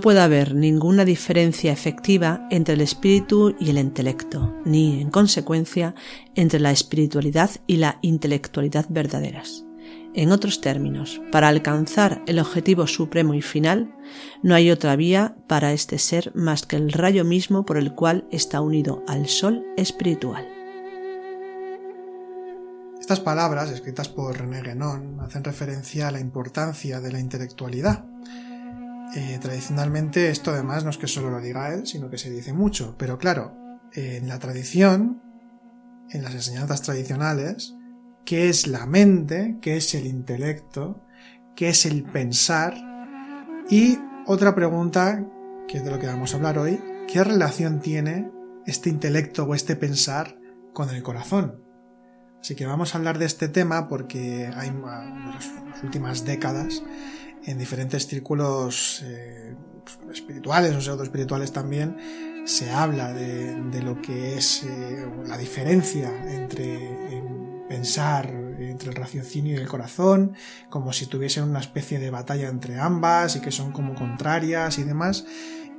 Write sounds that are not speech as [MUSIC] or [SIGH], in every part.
Puede haber ninguna diferencia efectiva entre el espíritu y el intelecto, ni, en consecuencia, entre la espiritualidad y la intelectualidad verdaderas. En otros términos, para alcanzar el objetivo supremo y final, no hay otra vía para este ser más que el rayo mismo por el cual está unido al sol espiritual. Estas palabras, escritas por René Guénon, hacen referencia a la importancia de la intelectualidad eh, tradicionalmente esto además no es que solo lo diga él, sino que se dice mucho. Pero claro, en la tradición, en las enseñanzas tradicionales, ¿qué es la mente? ¿Qué es el intelecto? ¿Qué es el pensar? Y otra pregunta, que es de lo que vamos a hablar hoy, ¿qué relación tiene este intelecto o este pensar con el corazón? Así que vamos a hablar de este tema porque hay en las últimas décadas en diferentes círculos eh, espirituales o pseudo espirituales también se habla de, lo que es eh, la diferencia entre pensar entre el raciocinio y el corazón, como si tuviesen una especie de batalla entre ambas y que son como contrarias y demás.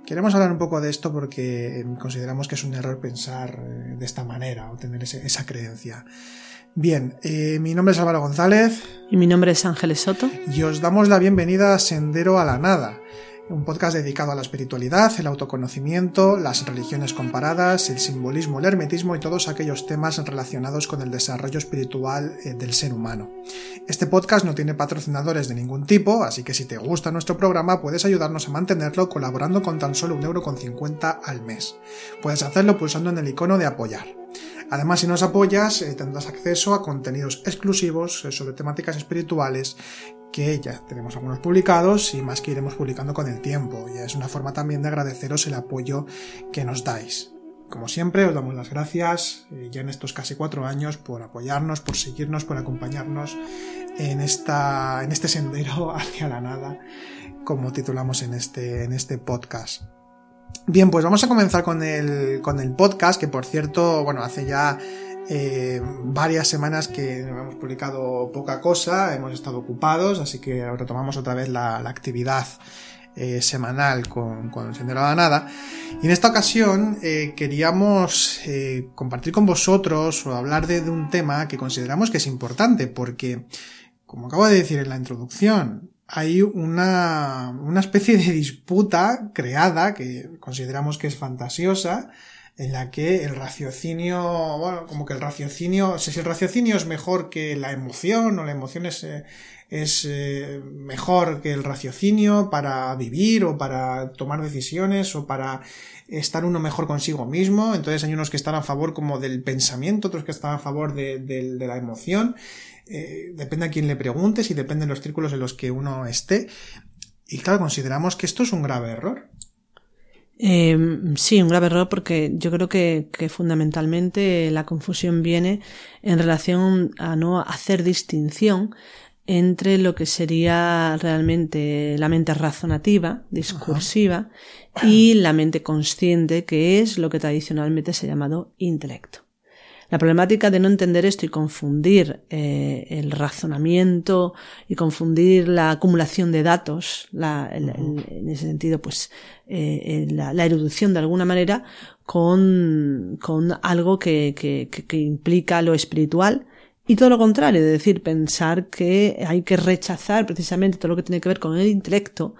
Queremos hablar un poco de esto porque consideramos que es un error pensar eh, de esta manera o tener esa creencia. Bien, eh, mi nombre es Álvaro González. Y mi nombre es Ángeles Soto. Y os damos la bienvenida a Sendero a la Nada, un podcast dedicado a la espiritualidad, el autoconocimiento, las religiones comparadas, el simbolismo, el hermetismo y todos aquellos temas relacionados con el desarrollo espiritual eh, del ser humano. Este podcast no tiene patrocinadores de ningún tipo, así que si te gusta nuestro programa puedes ayudarnos a mantenerlo colaborando con tan solo un euro con al mes. Puedes hacerlo pulsando en el icono de apoyar. Además, si nos apoyas, eh, tendrás acceso a contenidos exclusivos eh, sobre temáticas espirituales que ya tenemos algunos publicados y más que iremos publicando con el tiempo. Y es una forma también de agradeceros el apoyo que nos dais. Como siempre, os damos las gracias eh, ya en estos casi cuatro años por apoyarnos, por seguirnos, por acompañarnos en, esta, en este sendero [LAUGHS] hacia la nada, como titulamos en este, en este podcast. Bien, pues vamos a comenzar con el, con el podcast, que por cierto, bueno, hace ya eh, varias semanas que hemos publicado poca cosa, hemos estado ocupados, así que retomamos otra vez la, actividad eh, semanal con, con Sendero a Nada. Y en esta ocasión eh, queríamos compartir con vosotros o hablar de, de un tema que consideramos que es importante, porque, como acabo de decir en la introducción, hay una, una especie de disputa creada que consideramos que es fantasiosa en la que el raciocinio, bueno, como que el raciocinio, si el raciocinio es mejor que la emoción o la emoción es, eh, es eh, mejor que el raciocinio para vivir o para tomar decisiones o para estar uno mejor consigo mismo. Entonces hay unos que están a favor como del pensamiento, otros que están a favor de, de la emoción. Eh, depende a quién le preguntes y depende de los círculos en los que uno esté. Y claro, consideramos que esto es un grave error. Eh, sí, un grave error porque yo creo que, que, fundamentalmente la confusión viene en relación a no hacer distinción entre lo que sería realmente la mente razonativa, discursiva, y la mente consciente, que es lo que tradicionalmente se ha llamado intelecto. La problemática de no entender esto y confundir eh, el razonamiento y confundir la acumulación de datos, en ese sentido, pues eh, la, erudición de alguna manera, con, con algo que, que, que, implica lo espiritual, y todo lo contrario, es decir, pensar que hay que rechazar precisamente todo lo que tiene que ver con el intelecto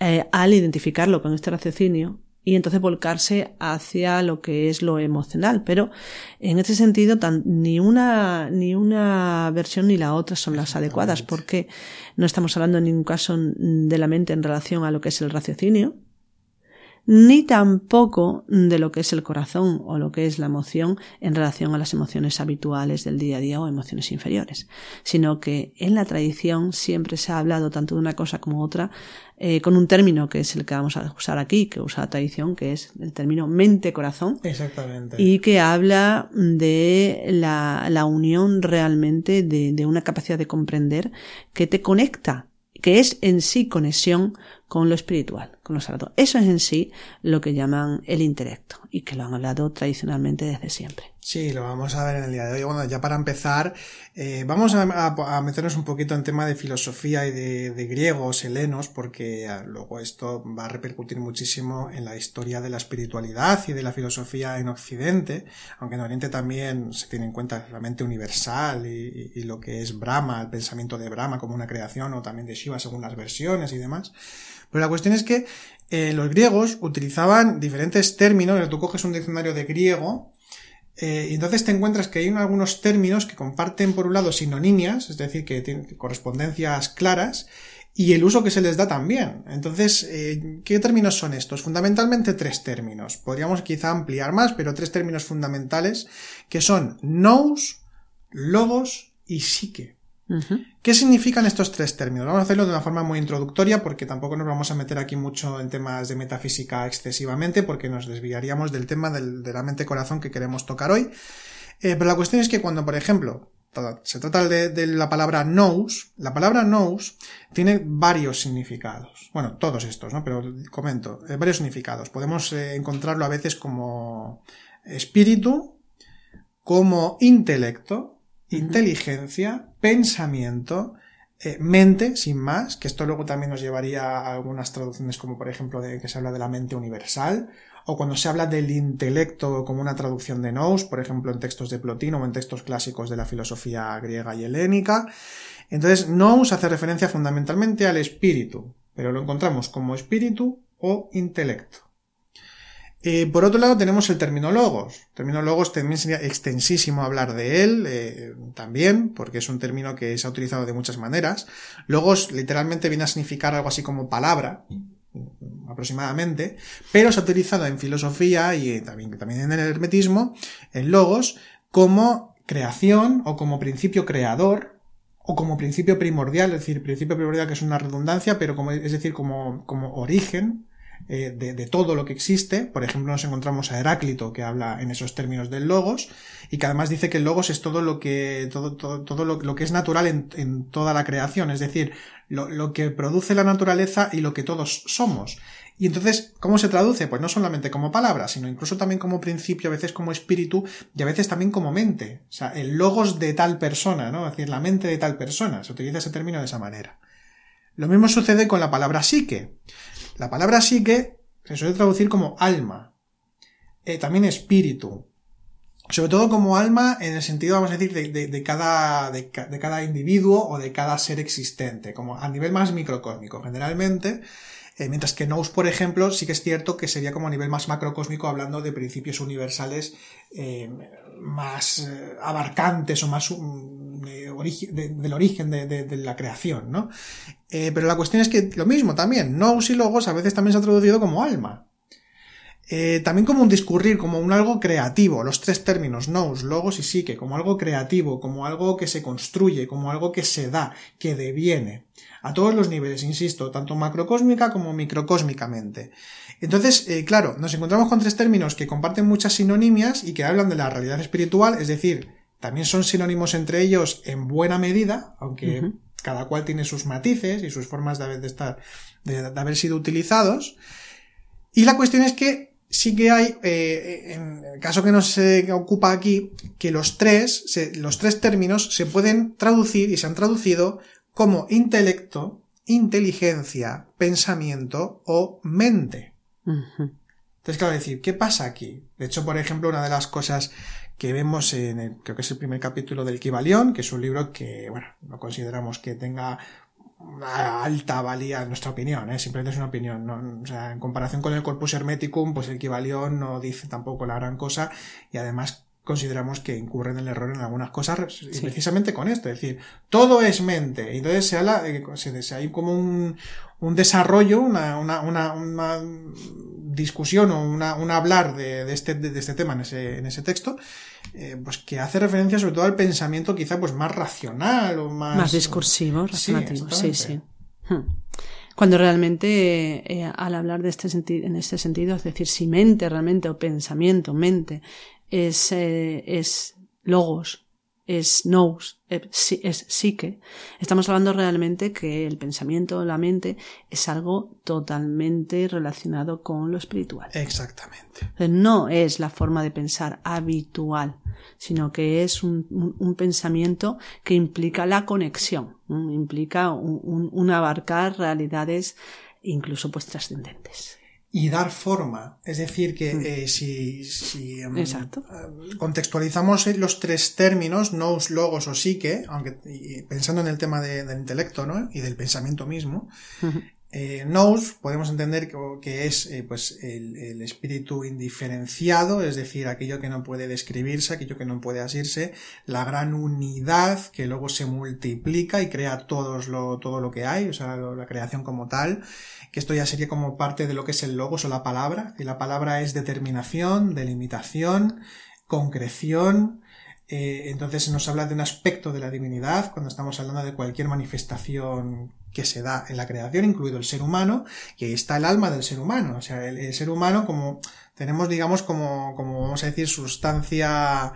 eh, al identificarlo con este raciocinio y entonces volcarse hacia lo que es lo emocional. Pero en ese sentido, ni una, ni una versión ni la otra son las adecuadas, porque no estamos hablando en ningún caso de la mente en relación a lo que es el raciocinio, ni tampoco de lo que es el corazón o lo que es la emoción en relación a las emociones habituales del día a día o emociones inferiores, sino que en la tradición siempre se ha hablado tanto de una cosa como otra eh, con un término que es el que vamos a usar aquí, que usa la tradición, que es el término mente-corazón. Exactamente. Y que habla de la, la unión realmente de, de una capacidad de comprender que te conecta que es en sí conexión con lo espiritual, con lo sagrado. Eso es en sí lo que llaman el intelecto y que lo han hablado tradicionalmente desde siempre. Sí, lo vamos a ver en el día de hoy. Bueno, ya para empezar, eh, vamos a, meternos un poquito en tema de filosofía y de, griegos, helenos, porque ah, luego esto va a repercutir muchísimo en la historia de la espiritualidad y de la filosofía en Occidente, aunque en Oriente también se tiene en cuenta la mente universal y, lo que es Brahma, el pensamiento de Brahma como una creación, o también de Shiva según las versiones y demás. Pero la cuestión es que eh, los griegos utilizaban diferentes términos, tú coges un diccionario de griego, eh, entonces te encuentras que hay algunos términos que comparten por un lado sinonimias, es decir, que tienen correspondencias claras, y el uso que se les da también. Entonces, eh, ¿qué términos son estos? Fundamentalmente tres términos. Podríamos quizá ampliar más, pero tres términos fundamentales que son nous, logos y psique. ¿Qué significan estos tres términos? Vamos a hacerlo de una forma muy introductoria porque tampoco nos vamos a meter aquí mucho en temas de metafísica excesivamente porque nos desviaríamos del tema de la mente-corazón que queremos tocar hoy. Eh, pero la cuestión es que cuando, por ejemplo, se trata de, la palabra nous, la palabra nous tiene varios significados. Bueno, todos estos, ¿no? Pero comento, eh, varios significados. Podemos eh, encontrarlo a veces como espíritu, como intelecto, inteligencia, pensamiento, eh, mente, sin más, que esto luego también nos llevaría a algunas traducciones como por ejemplo de que se habla de la mente universal, o cuando se habla del intelecto como una traducción de nous, por ejemplo en textos de Plotino o en textos clásicos de la filosofía griega y helénica. Entonces, nous hace referencia fundamentalmente al espíritu, pero lo encontramos como espíritu o intelecto. Eh, por otro lado tenemos el término logos. término logos también sería extensísimo hablar de él eh, también, porque es un término que se ha utilizado de muchas maneras. Logos literalmente viene a significar algo así como palabra, aproximadamente, pero se ha utilizado en filosofía y también, también en el hermetismo, en logos, como creación o como principio creador o como principio primordial, es decir, principio primordial que es una redundancia, pero como, es decir, como, como origen, eh, de, todo lo que existe. Por ejemplo, nos encontramos a Heráclito, que habla en esos términos del logos, y que además dice que el logos es todo lo que, todo, todo, todo lo, que es natural en, toda la creación, es decir, lo, que produce la naturaleza y lo que todos somos. Y entonces, ¿cómo se traduce? Pues no solamente como palabra, sino incluso también como principio, a veces como espíritu y a veces también como mente. O sea, el logos de tal persona, ¿no? Es decir, la mente de tal persona. Se utiliza ese término de esa manera. Lo mismo sucede con la palabra psique. La palabra psique se suele traducir como alma, eh, también espíritu, sobre todo como alma en el sentido, vamos a decir, de, cada, de, cada individuo o de cada ser existente, como a nivel más microcósmico. Generalmente, eh, mientras que Nous, por ejemplo, sí que es cierto que sería como a nivel más macrocósmico hablando de principios universales eh, más eh, abarcantes o más um, del origen de, la creación, ¿no? pero la cuestión es que lo mismo también, Nous y Logos a veces también se ha traducido como alma. También como un discurrir, como un algo creativo, los tres términos, nous, logos y psique, como algo creativo, como algo que se construye, como algo que se da, que deviene a todos los niveles, insisto, tanto macrocósmica como microcósmicamente. Entonces, eh, claro, nos encontramos con tres términos que comparten muchas sinonimias y que hablan de la realidad espiritual, es decir, también son sinónimos entre ellos en buena medida, aunque cada cual tiene sus matices y sus formas de haber, de estar, de, haber sido utilizados. Y la cuestión es que sí que hay, eh, en el caso que nos ocupa aquí, que los tres, los tres términos se pueden traducir y se han traducido como intelecto, inteligencia, pensamiento o mente. Entonces, claro, decir, ¿qué pasa aquí? De hecho, por ejemplo, una de las cosas que vemos en el, creo que es el primer capítulo del Kibalión, que es un libro que, bueno, no consideramos que tenga alta valía en nuestra opinión, ¿eh? simplemente es una opinión. ¿no? O sea, en comparación con el Corpus Hermeticum, pues el Kibalión no dice tampoco la gran cosa y además consideramos que incurren en el error en algunas cosas precisamente con esto, es decir, todo es mente, y entonces se, habla, se, hay como un, un desarrollo, una, una, una, discusión o una, un hablar de, este, de, este tema en ese, en ese texto, eh, pues que hace referencia sobre todo al pensamiento quizá pues más racional o más... Más discursivo, razonativo, sí, sí. Hmm. Cuando realmente, eh, al hablar de este sentido, en este sentido, es decir, si mente realmente o pensamiento, mente, es, eh, es logos, es nous, es psique, estamos hablando realmente que el pensamiento, la mente, es algo totalmente relacionado con lo espiritual. Exactamente. No es la forma de pensar habitual, sino que es un, pensamiento que implica la conexión, implica un, abarcar realidades incluso pues trascendentes y dar forma. Es decir, que mm. eh, si, si em, Exacto. Em, contextualizamos los tres términos, nous, logos o psique, aunque pensando en el tema del intelecto ¿no? y del pensamiento mismo, eh, nous podemos entender que, es eh, pues el, espíritu indiferenciado, es decir, aquello que no puede describirse, aquello que no puede asirse, la gran unidad que luego se multiplica y crea todos lo, todo lo que hay, o sea, la creación como tal, que esto ya sería como parte de lo que es el logos o la palabra, y la palabra es determinación, delimitación, concreción, eh, entonces nos habla de un aspecto de la divinidad cuando estamos hablando de cualquier manifestación que se da en la creación, incluido el ser humano, y ahí está el alma del ser humano. O sea, el, ser humano como tenemos, digamos, como, como vamos a decir, sustancia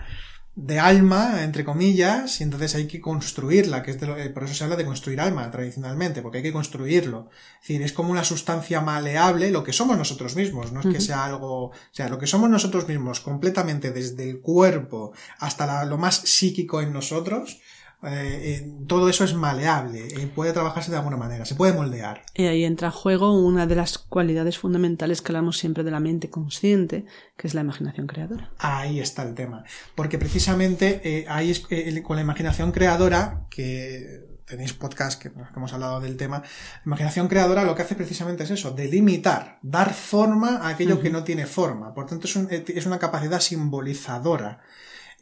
de alma, entre comillas, y entonces hay que construirla, que es de lo, eh, por eso se habla de construir alma tradicionalmente, porque hay que construirlo. Es decir, es como una sustancia maleable, lo que somos nosotros mismos, no es que sea algo, o sea, lo que somos nosotros mismos completamente desde el cuerpo hasta lo más psíquico en nosotros, eh, eh, todo eso es maleable, eh, puede trabajarse de alguna manera, se puede moldear. Y ahí entra a juego una de las cualidades fundamentales que hablamos siempre de la mente consciente, que es la imaginación creadora. Ahí está el tema, porque precisamente ahí es, con la imaginación creadora, que tenéis podcast que, hemos hablado del tema, la imaginación creadora lo que hace precisamente es eso, delimitar, dar forma a aquello que no tiene forma. Por tanto, es, es una capacidad simbolizadora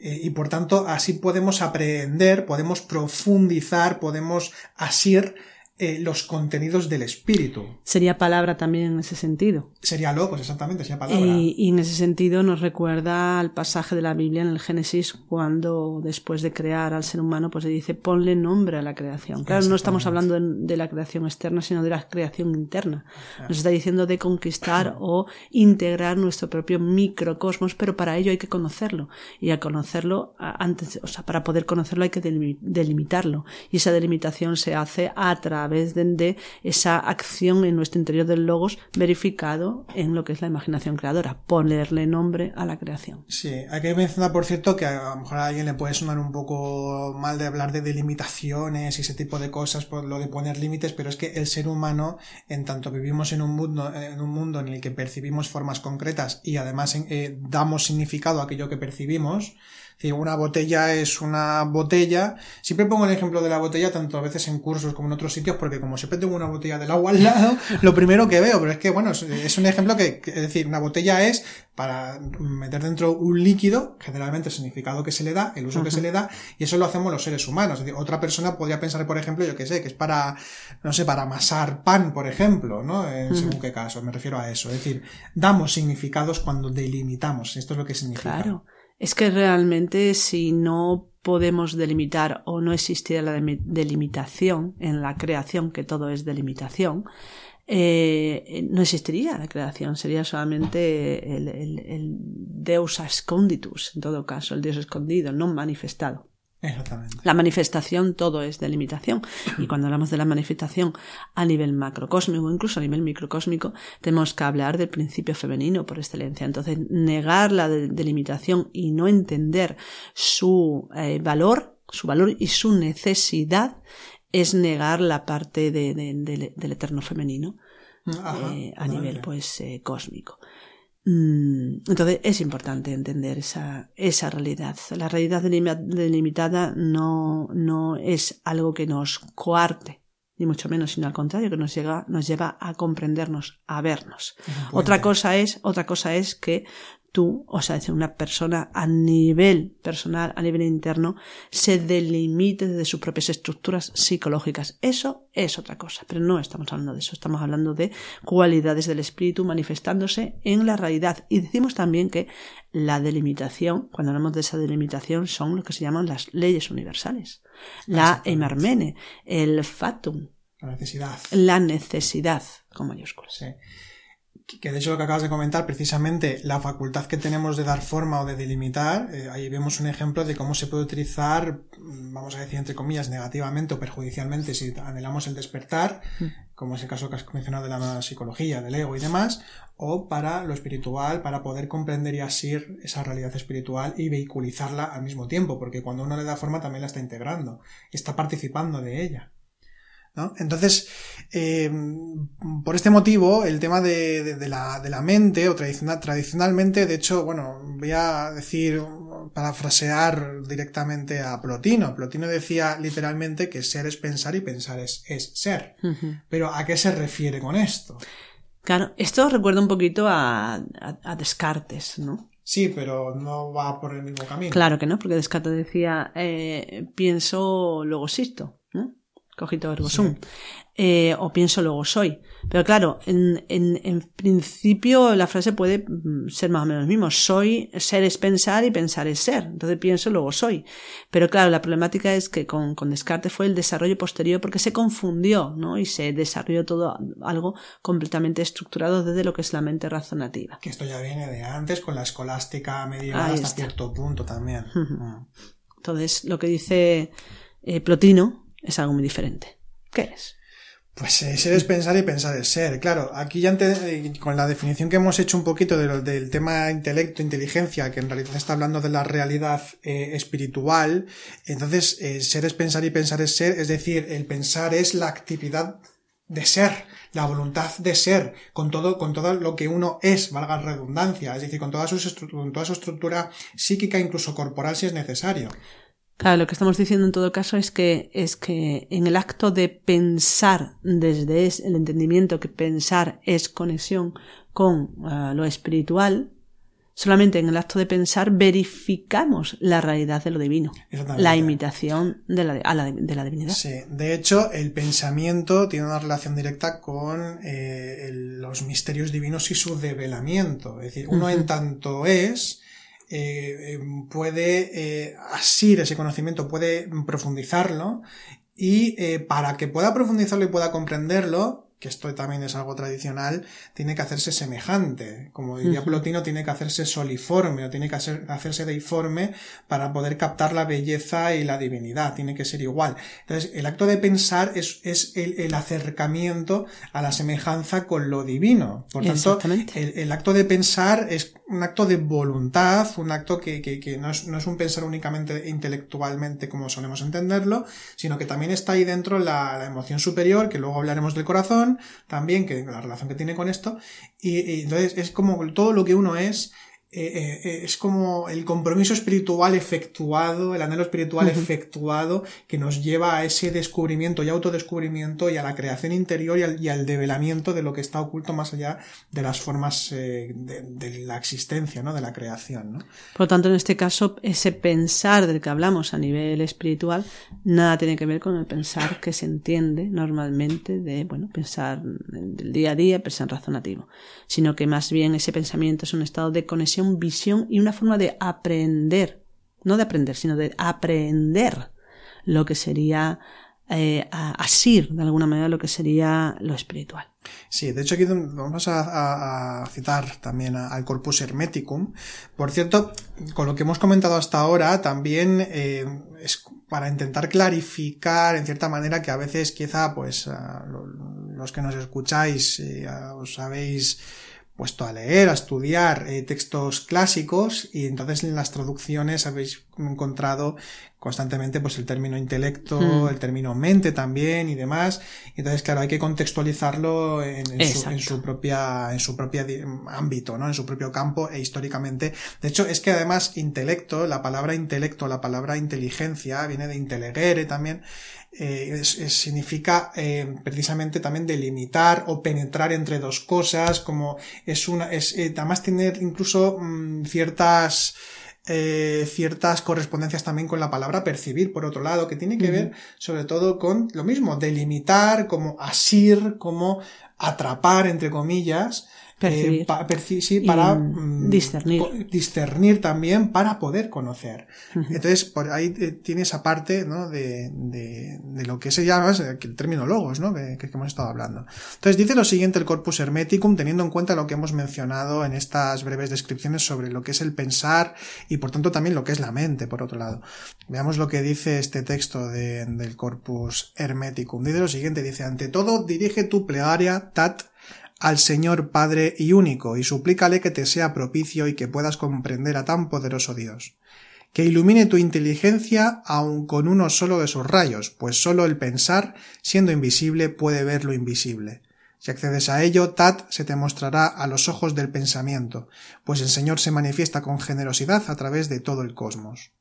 eh, y por tanto así podemos aprender, podemos profundizar, podemos asir eh, los contenidos del espíritu. Sería palabra también en ese sentido. Sería locos, exactamente, sería palabra. Y, en ese sentido nos recuerda al pasaje de la Biblia en el Génesis cuando después de crear al ser humano pues le dice ponle nombre a la creación. Claro, no estamos hablando de, la creación externa sino de la creación interna. Nos está diciendo de conquistar [LAUGHS] o integrar nuestro propio microcosmos, pero para ello hay que conocerlo. Y al conocerlo, antes, o sea, para poder conocerlo hay que delimitarlo. Y esa delimitación se hace a través de, esa acción en nuestro interior del logos verificado en lo que es la imaginación creadora, ponerle nombre a la creación. Sí, hay que mencionar, por cierto, que a lo mejor a alguien le puede sonar un poco mal de hablar de delimitaciones y ese tipo de cosas, por lo de poner límites, pero es que el ser humano, en tanto vivimos en un mundo en, un mundo en el que percibimos formas concretas y además eh, damos significado a aquello que percibimos, una botella es una botella. Siempre pongo el ejemplo de la botella, tanto a veces en cursos como en otros sitios, porque como siempre tengo una botella del agua al [LAUGHS] lado, lo primero que veo, pero es que, bueno, es un ejemplo que, es decir, una botella es para meter dentro un líquido, generalmente el significado que se le da, el uso que se le da, y eso lo hacemos los seres humanos. Es decir, otra persona podría pensar, por ejemplo, yo que sé, que es para, no sé, para amasar pan, por ejemplo, ¿no? En según qué caso, me refiero a eso. Es decir, damos significados cuando delimitamos. Esto es lo que significa. Claro es que realmente si no podemos delimitar o no existiera la delimitación en la creación, que todo es delimitación, eh, no existiría la creación, sería solamente el, el Deus asconditus, en todo caso, el Dios escondido, no manifestado. Exactamente. La manifestación todo es delimitación. Y cuando hablamos de la manifestación a nivel macrocósmico, incluso a nivel microcósmico, tenemos que hablar del principio femenino por excelencia. Entonces, negar la delimitación y no entender su eh, valor, su valor y su necesidad es negar la parte del eterno femenino eh, a nivel pues eh, cósmico. Mm, entonces es importante entender esa, esa realidad. La realidad delimitada no, no es algo que nos coarte, ni mucho menos, sino al contrario, que nos, llega, nos lleva a comprendernos, a vernos. Otra cosa es, otra cosa es que tú, o sea, una persona a nivel personal, a nivel interno, se delimite de sus propias estructuras psicológicas. Eso es otra cosa, pero no estamos hablando de eso, estamos hablando de cualidades del espíritu manifestándose en la realidad. Y decimos también que la delimitación, cuando hablamos de esa delimitación, son lo que se llaman las leyes universales. La emarmene, el fatum. La necesidad. La necesidad, con mayúsculas. Sí. Que de hecho lo que acabas de comentar, precisamente la facultad que tenemos de dar forma o de delimitar, eh, ahí vemos un ejemplo de cómo se puede utilizar, mm, vamos a decir entre comillas, negativamente o perjudicialmente si anhelamos el despertar, mm. como es el caso que has mencionado de la psicología, del ego y demás, o para lo espiritual, para poder comprender y asir esa realidad espiritual y vehiculizarla al mismo tiempo, porque cuando uno le da forma también la está integrando, está participando de ella. Entonces, eh, por este motivo, el tema de, la, mente, o tradicional, tradicionalmente, de hecho, bueno, voy a decir, parafrasear directamente a Plotino. Plotino decía literalmente que ser es pensar y pensar es, ser. Pero ¿a qué se refiere con esto? Claro, esto recuerda un poquito a, Descartes, ¿no? Sí, pero no va por el mismo camino. Claro que no, porque Descartes decía, eh, pienso, luego existo. Cogito ergo sum. Eh, o pienso luego soy. Pero claro, en, en, en, principio la frase puede mm, ser más o menos lo mismo. Soy, ser es pensar y pensar es ser. Entonces pienso luego soy. Pero claro, la problemática es que con, con Descartes fue el desarrollo posterior porque se confundió, ¿no? Y se desarrolló todo algo completamente estructurado desde lo que es la mente razonativa. Que esto ya viene de antes con la escolástica medieval hasta cierto punto también. Mm. Entonces, lo que dice eh, Plotino, es algo muy diferente. ¿Qué es? Pues eh, ser es pensar y pensar es ser. Claro, aquí ya eh, con la definición que hemos hecho un poquito del tema intelecto, inteligencia, que en realidad está hablando de la realidad eh, espiritual, entonces ser es pensar y pensar es ser, es decir, el pensar es la actividad de ser, la voluntad de ser, con todo, con todo lo que uno es, valga la redundancia, es decir, con toda, su, con toda su estructura psíquica, incluso corporal si es necesario. Claro, lo que estamos diciendo en todo caso es que, es que en el acto de pensar desde el entendimiento que pensar es conexión con eh, lo espiritual, solamente en el acto de pensar verificamos la realidad de lo divino, la imitación de la, de la divinidad. Sí, de hecho, el pensamiento tiene una relación directa con eh, los misterios divinos y su develamiento. Es decir, uno en tanto es, eh, em, puede eh, asir ese conocimiento, puede profundizarlo y eh, para que pueda profundizarlo y pueda comprenderlo, que esto también es algo tradicional, tiene que hacerse semejante. Como diría Plotino, tiene que hacerse soliforme o tiene que hacerse deiforme para poder captar la belleza y la divinidad. Tiene que ser igual. Entonces, el acto de pensar es, es el, acercamiento a la semejanza con lo divino. Por tanto, el, acto de pensar es un acto de voluntad, un acto que, que, no, es, no, es, un pensar únicamente intelectualmente como solemos entenderlo, sino que también está ahí dentro la, la emoción superior, que luego hablaremos del corazón, también, que la relación que tiene con esto, y, entonces es como todo lo que uno es, eh, eh, eh, es como el compromiso espiritual efectuado, el anhelo espiritual efectuado que nos lleva a ese descubrimiento y autodescubrimiento y a la creación interior y al, y al develamiento de lo que está oculto más allá de las formas de, la existencia, ¿no? de la creación. ¿no? Por lo tanto, en este caso, ese pensar del que hablamos a nivel espiritual nada tiene que ver con el pensar que se entiende normalmente de, bueno, pensar del día a día, pensar razonativo, sino que más bien ese pensamiento es un estado de conexión visión y una forma de aprender, no de aprender, sino de aprender lo que sería eh, asir, de alguna manera, lo que sería lo espiritual. Sí, de hecho aquí vamos a, citar también al Corpus Hermeticum. Por cierto, con lo que hemos comentado hasta ahora, también eh, es para intentar clarificar, en cierta manera, que a veces quizá, pues, los que nos escucháis eh, os habéis puesto a leer, a estudiar eh, textos clásicos y entonces en las traducciones habéis encontrado constantemente pues el término intelecto, hmm. el término mente también y demás. Entonces, claro, hay que contextualizarlo en, su, propia, en su propia ámbito, ¿no? En su propio campo e históricamente. De hecho, es que además intelecto, la palabra intelecto, la palabra inteligencia, viene de intelegere también, eh, significa eh, precisamente también delimitar o penetrar entre dos cosas, como es una, es, eh, además tener incluso mm, ciertas, ciertas correspondencias también con la palabra percibir, por otro lado, que tiene que ver sobre todo con lo mismo, delimitar, como asir, como atrapar, entre comillas, Percibir. sí, para mm, discernir. discernir también para poder conocer. Entonces, por ahí eh, tiene esa parte ¿no? de, de, de, lo que se llama el término logos, ¿no? Que, que, hemos estado hablando. Entonces, dice lo siguiente el corpus hermeticum, teniendo en cuenta lo que hemos mencionado en estas breves descripciones sobre lo que es el pensar y, por tanto, también lo que es la mente, por otro lado. Veamos lo que dice este texto de, del corpus hermeticum. Dice lo siguiente, dice, ante todo, dirige tu plegaria, tat, al Señor Padre y único, y suplícale que te sea propicio y que puedas comprender a tan poderoso Dios. Que ilumine tu inteligencia aun con uno solo de sus rayos, pues sólo el pensar, siendo invisible, puede ver lo invisible. Si accedes a ello, Tat se te mostrará a los ojos del pensamiento, pues el Señor se manifiesta con generosidad a través de todo el cosmos.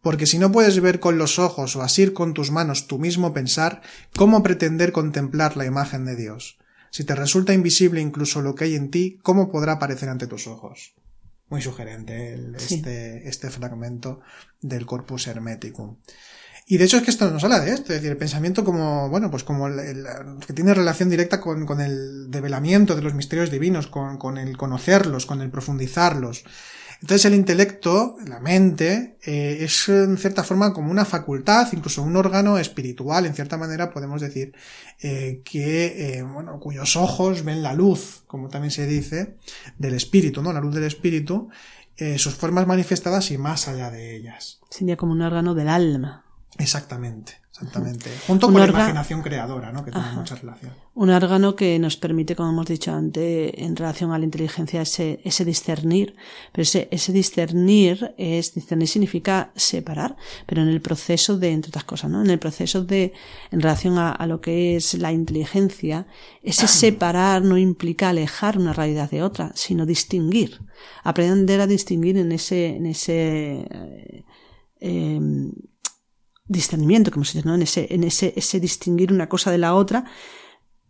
Porque si no puedes ver con los ojos o asir con tus manos tu mismo pensar, ¿cómo pretender contemplar la imagen de Dios? Si te resulta invisible incluso lo que hay en ti, ¿cómo podrá aparecer ante tus ojos? Muy sugerente este, este fragmento del corpus hermeticum. Y de hecho es que esto nos habla de esto, es decir, el pensamiento como, bueno, pues como el, que tiene relación directa con, con, el develamiento de los misterios divinos, con, con el conocerlos, con el profundizarlos. Entonces el intelecto, la mente, eh, es en cierta forma como una facultad, incluso un órgano espiritual, en cierta manera podemos decir, eh, que, eh, bueno, cuyos ojos ven la luz, como también se dice, del espíritu, ¿no? La luz del espíritu, sus formas manifestadas y más allá de ellas. Sería como un órgano del alma. Exactamente. Exactamente. Junto con la imaginación creadora, ¿no? Que tiene mucha relación. Un órgano que nos permite, como hemos dicho antes, en relación a la inteligencia, ese, ese discernir. Pero ese, ese discernir es, discernir significa separar, pero en el proceso de, entre otras cosas, ¿no? En el proceso de, en relación a, a lo que es la inteligencia, ese [CLEARS THROAT] separar no implica alejar una realidad de otra, sino distinguir. Aprender a distinguir en ese, en ese, eh, discernimiento, como se dice, ¿no? En ese, en ese, ese distinguir una cosa de la otra,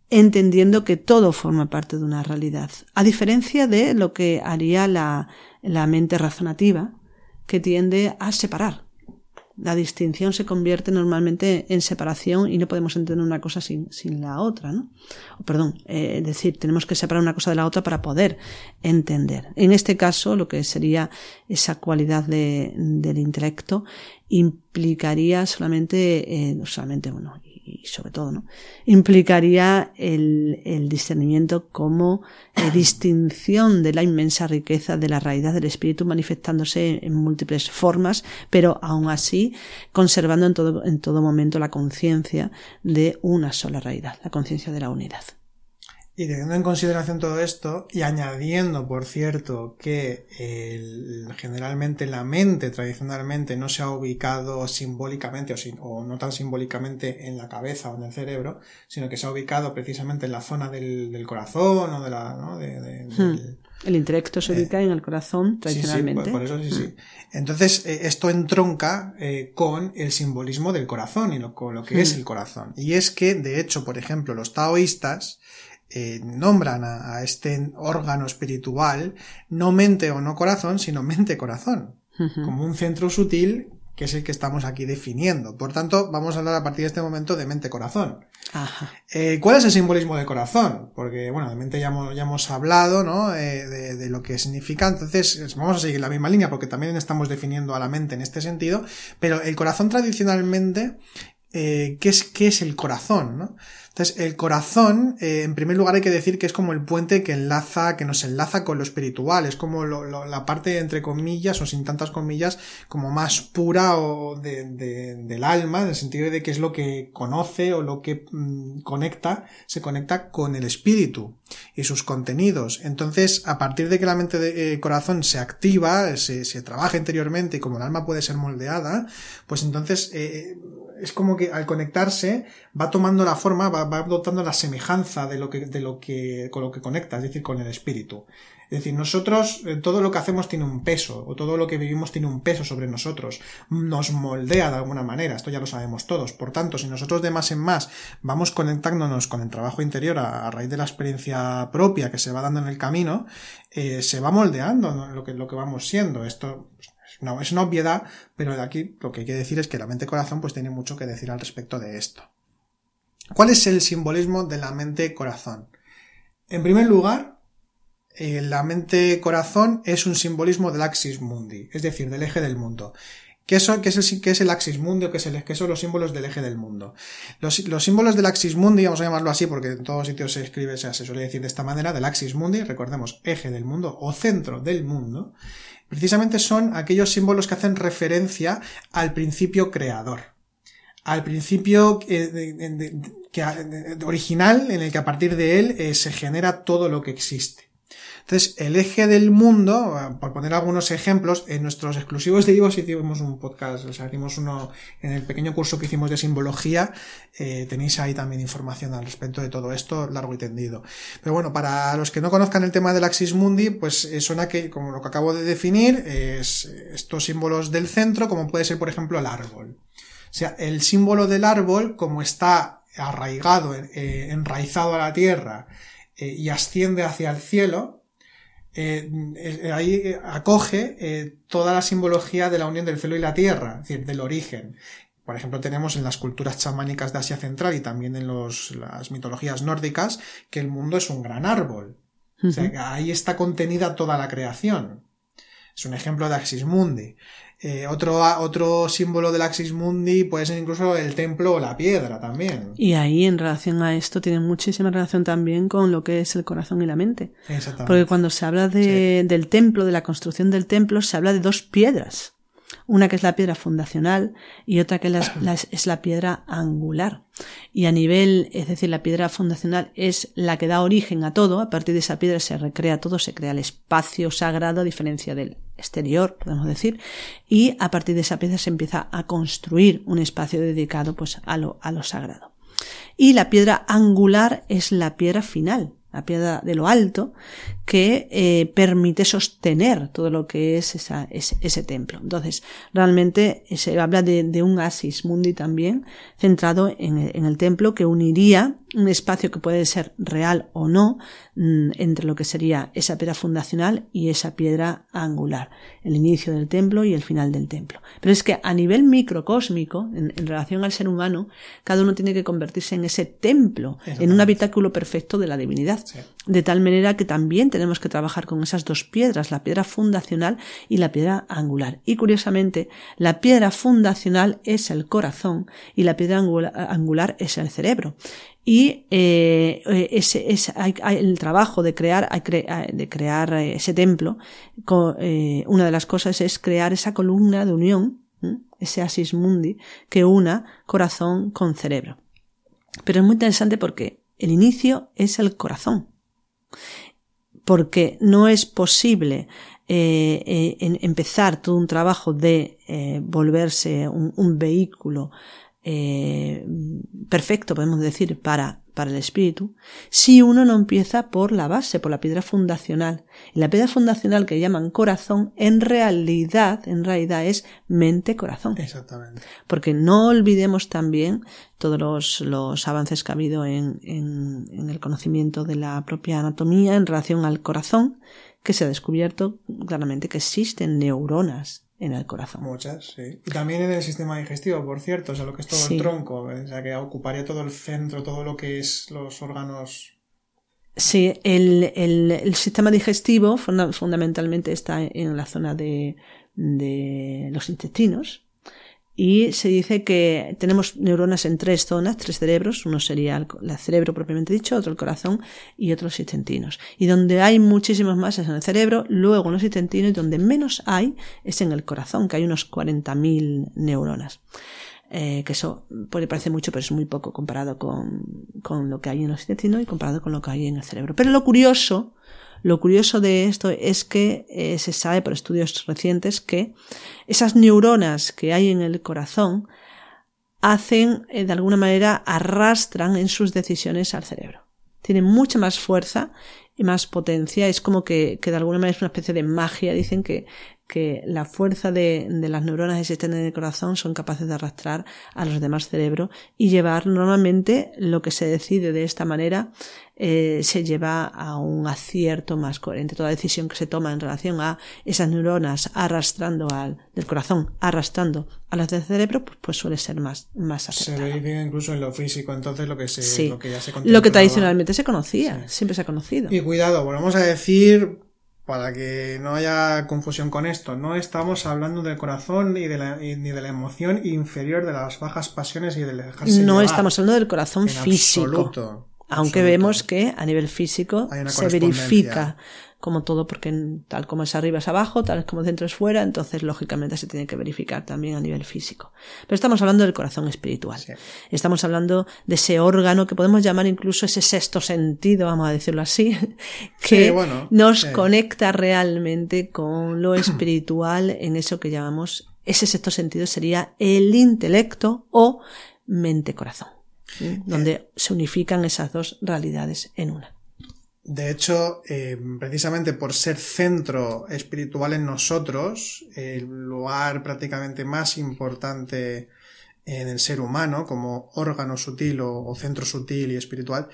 entendiendo que todo forma parte de una realidad. A diferencia de lo que haría la, la mente razonativa, que tiende a separar. La distinción se convierte normalmente en separación y no podemos entender una cosa sin, sin la otra, ¿no? O, perdón, eh, es decir, tenemos que separar una cosa de la otra para poder entender. En este caso, lo que sería esa cualidad de, del intelecto implicaría solamente, eh, solamente, bueno, y sobre todo, ¿no? Implicaría el, el discernimiento como eh, [COUGHS] distinción de la inmensa riqueza de la realidad del espíritu manifestándose en múltiples formas, pero aún así conservando en todo, en todo momento la conciencia de una sola realidad, la conciencia de la unidad. Y teniendo en consideración todo esto, y añadiendo, por cierto, que generalmente la mente tradicionalmente no se ha ubicado simbólicamente o, no tan simbólicamente en la cabeza o en el cerebro, sino que se ha ubicado precisamente en la zona del, corazón o de la... ¿no? Hmm. el intelecto se ubica en el corazón tradicionalmente. Sí, por, eso sí, sí. Hmm. Entonces, eh, esto entronca eh, con el simbolismo del corazón y lo, con lo que es hmm. el corazón. Y es que, de hecho, por ejemplo, los taoístas eh, nombran a, este órgano espiritual no mente o no corazón, sino mente-corazón, como un centro sutil que es el que estamos aquí definiendo. Por tanto, vamos a hablar a partir de este momento de mente-corazón. Eh, ¿Cuál es el simbolismo del corazón? Porque, bueno, de mente ya hemos, ya hemos hablado, ¿no? Eh, de, de, lo que significa. Entonces, vamos a seguir la misma línea porque también estamos definiendo a la mente en este sentido. Pero el corazón tradicionalmente, ¿qué, es, ¿qué es el corazón, no? Entonces, el corazón, eh, en primer lugar hay que decir que es como el puente que enlaza, que nos enlaza con lo espiritual, es como la parte, entre comillas, o sin tantas comillas, como más pura o de, del alma, en el sentido de que es lo que conoce o lo que mm, conecta, se conecta con el espíritu y sus contenidos. Entonces, a partir de que la mente de eh, corazón se activa, se, se, trabaja interiormente y como el alma puede ser moldeada, pues entonces eh, es como que al conectarse va tomando la forma, va, adoptando la semejanza de lo que, de lo que, con lo que conecta, es decir, con el espíritu. Es decir, nosotros, eh, todo lo que hacemos tiene un peso, o todo lo que vivimos tiene un peso sobre nosotros, nos moldea de alguna manera, esto ya lo sabemos todos. Por tanto, si nosotros de más en más vamos conectándonos con el trabajo interior a, raíz de la experiencia propia que se va dando en el camino, eh, se va moldeando lo, que, lo que vamos siendo. Esto no, es una obviedad, pero de aquí lo que hay que decir es que la mente-corazón pues tiene mucho que decir al respecto de esto. ¿Cuál es el simbolismo de la mente-corazón? En primer lugar, eh, la mente corazón es un simbolismo del axis mundi, es decir, del eje del mundo. ¿Qué, es el, qué es el axis mundi o qué, es el, qué son los símbolos del eje del mundo? Los, símbolos del axis mundi, vamos a llamarlo así porque en todos sitios se escribe, o sea, se suele decir de esta manera, del axis mundi, recordemos, eje del mundo o centro del mundo, precisamente son aquellos símbolos que hacen referencia al principio creador, al principio eh, original en el que a partir de él eh, se genera todo lo que existe. Entonces, el eje del mundo, por poner algunos ejemplos, en nuestros exclusivos de Ivo hicimos un podcast, o sea, hicimos uno en el pequeño curso que hicimos de simbología, eh, tenéis ahí también información al respecto de todo esto, largo y tendido. Pero bueno, para los que no conozcan el tema del Axis Mundi, pues eh, suena que, como lo que acabo de definir, es estos símbolos del centro, como puede ser, por ejemplo, el árbol. O sea, el símbolo del árbol, como está arraigado, eh, enraizado a la tierra y asciende hacia el cielo, eh, eh, ahí eh, acoge toda la simbología de la unión del cielo y la tierra, es decir, del origen. Por ejemplo, tenemos en las culturas chamánicas de Asia Central y también en las mitologías nórdicas que el mundo es un gran árbol. O sea, ahí está contenida toda la creación. Es un ejemplo de Axis Mundi. Eh, otro, otro símbolo del Axis Mundi puede ser incluso el templo o la piedra también. Y ahí en relación a esto tiene muchísima relación también con lo que es el corazón y la mente. Porque cuando se habla de, del templo, de la construcción del templo, se habla de dos piedras. Una que es la piedra fundacional y otra que [CLEARS THROAT] es la piedra angular. Y a nivel, es decir, la piedra fundacional es la que da origen a todo. A partir de esa piedra se recrea todo, se crea el espacio sagrado a diferencia del exterior, podemos decir. Y a partir de esa piedra se empieza a construir un espacio dedicado pues a lo, a lo sagrado. Y la piedra angular es la piedra final, la piedra de lo alto, que eh, permite sostener todo lo que es ese, templo. Entonces, realmente eh, se habla de, un asis mundi también, centrado en el, templo, que uniría un espacio que puede ser real o no, mm, entre lo que sería esa piedra fundacional y esa piedra angular, el inicio del templo y el final del templo. Pero es que a nivel microcósmico, en, relación al ser humano, cada uno tiene que convertirse en ese templo, en un habitáculo perfecto de la divinidad. De tal manera que también tenemos que trabajar con esas dos piedras, la piedra fundacional y la piedra angular. Y curiosamente, la piedra fundacional es el corazón y la piedra angular es el cerebro. Y eh, ese, el trabajo de crear, de crear ese templo, eh, una de las cosas es crear esa columna de unión, ese asis mundi, que una corazón con cerebro. Pero es muy interesante porque el inicio es el corazón porque no es posible eh, eh, empezar todo un trabajo de eh, volverse un, vehículo perfecto, podemos decir, para para el espíritu si uno no empieza por la base, por la piedra fundacional. Y la piedra fundacional que llaman corazón, en realidad, en realidad es mente-corazón. Exactamente. Porque no olvidemos también todos los, los avances que ha habido en, en, en el conocimiento de la propia anatomía en relación al corazón, que se ha descubierto claramente que existen neuronas en el corazón. Muchas, sí. Y también en el sistema digestivo, por cierto, o sea, lo que es todo el tronco, o sea, que ocuparía todo el centro, todo lo que es los órganos. Sí, el, el, el sistema digestivo fundamentalmente está en la zona de, de los intestinos, y se dice que tenemos neuronas en tres zonas, tres cerebros, uno sería el, cerebro propiamente dicho, otro el corazón y otro los intestinos. Y donde hay muchísimas más es en el cerebro, luego en los intestinos y donde menos hay es en el corazón, que hay unos 40.000 neuronas. Eh, que eso puede parecer mucho, pero es muy poco comparado con, con lo que hay en los intestinos y comparado con lo que hay en el cerebro. Pero lo curioso lo curioso de esto es que eh, se sabe por estudios recientes que esas neuronas que hay en el corazón hacen, eh, de alguna manera, arrastran en sus decisiones al cerebro. Tienen mucha más fuerza y más potencia. Es como que, que de alguna manera es una especie de magia. Dicen que, que la fuerza de, de, las neuronas existentes en el corazón son capaces de arrastrar a los demás cerebros y llevar normalmente lo que se decide de esta manera eh, se lleva a un acierto más coherente. Toda decisión que se toma en relación a esas neuronas arrastrando al del corazón, arrastrando a las del cerebro, pues, pues suele ser más, más acertada. Se verifica incluso en lo físico, entonces lo que se, lo que ya se Lo que tradicionalmente se conocía, siempre se ha conocido. Y cuidado, volvemos a decir, para que no haya confusión con esto, no estamos hablando del corazón ni de la, ni de la emoción inferior de las bajas pasiones y del dejarse No estamos hablando del corazón físico. Absoluto. Aunque vemos que a nivel físico se verifica como todo, porque tal como es arriba es abajo, tal como dentro es fuera, entonces lógicamente se tiene que verificar también a nivel físico. Pero estamos hablando del corazón espiritual. Estamos hablando de ese órgano que podemos llamar incluso ese sexto sentido, vamos a decirlo así, [LAUGHS] que nos conecta realmente con lo espiritual en eso que llamamos, ese sexto sentido sería el intelecto o mente-corazón donde se unifican esas dos realidades en una. De hecho, eh, precisamente por ser centro espiritual en nosotros, el lugar prácticamente más importante en el ser humano, como órgano sutil o, centro sutil y espiritual,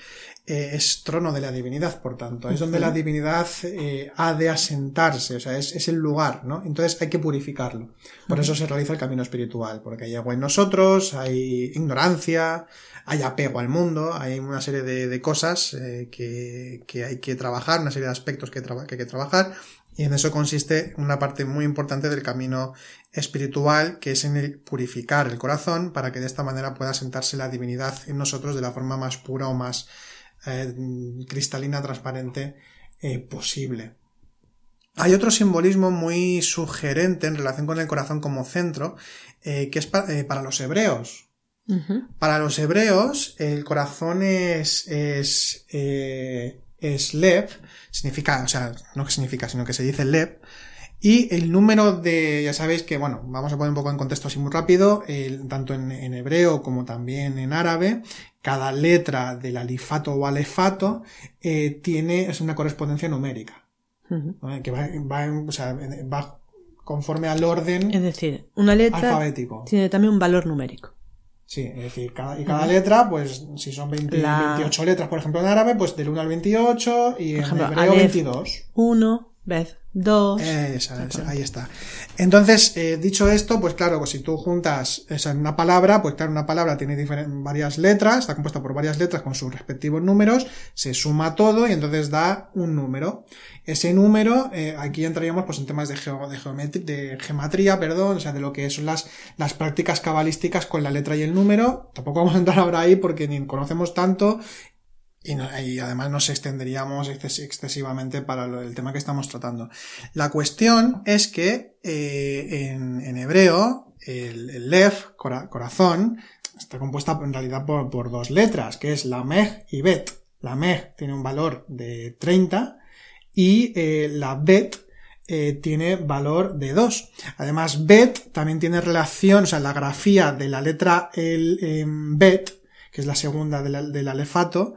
eh, es trono de la divinidad, por tanto. Es donde la divinidad eh, ha de asentarse, o sea, es, el lugar, ¿no? Entonces hay que purificarlo. Por eso se realiza el camino espiritual, porque hay agua en nosotros, hay ignorancia, hay apego al mundo, hay una serie de, cosas eh, que, hay que trabajar, una serie de aspectos que, que hay que trabajar, y en eso consiste una parte muy importante del camino espiritual, que es en el purificar el corazón para que de esta manera pueda sentarse la divinidad en nosotros de la forma más pura o más eh, cristalina, transparente eh, posible. Hay otro simbolismo muy sugerente en relación con el corazón como centro, que es para los hebreos. Para los hebreos, el corazón es, es, eh, es Lev, significa, o sea, no que significa, sino que se dice Lev, y el número de, ya sabéis que, bueno, vamos a poner un poco en contexto así muy rápido, tanto en, hebreo como también en árabe, cada letra del alifato o alefato eh, tiene, es una correspondencia numérica. Que va, va, o sea, va conforme al orden es decir, una letra alfabético. tiene también un valor numérico. Sí, es decir, cada, y cada letra, pues si son 28 letras, por ejemplo, en árabe, pues del 1 al 28 y en hebreo 22. 1, vez 2. ahí está. Entonces, eh, dicho esto, pues claro, pues si tú juntas esa en una palabra, pues claro, una palabra tiene varias letras, está compuesta por varias letras con sus respectivos números, se suma todo y entonces da un número. Ese número, eh, aquí entraríamos pues en temas de, de, de geometría, perdón, o sea, de lo que son las, las prácticas cabalísticas con la letra y el número. Tampoco vamos a entrar ahora ahí porque ni conocemos tanto y, además nos extenderíamos excesivamente para el tema que estamos tratando. La cuestión es que eh, en, hebreo el, lev, corazón, está compuesta en realidad por, dos letras, que es la mej y bet. La mej tiene un valor de 30 y eh, la bet eh, tiene valor de 2. Además, bet también tiene relación, o sea, la grafía de la letra el bet, que es la segunda del, alefato,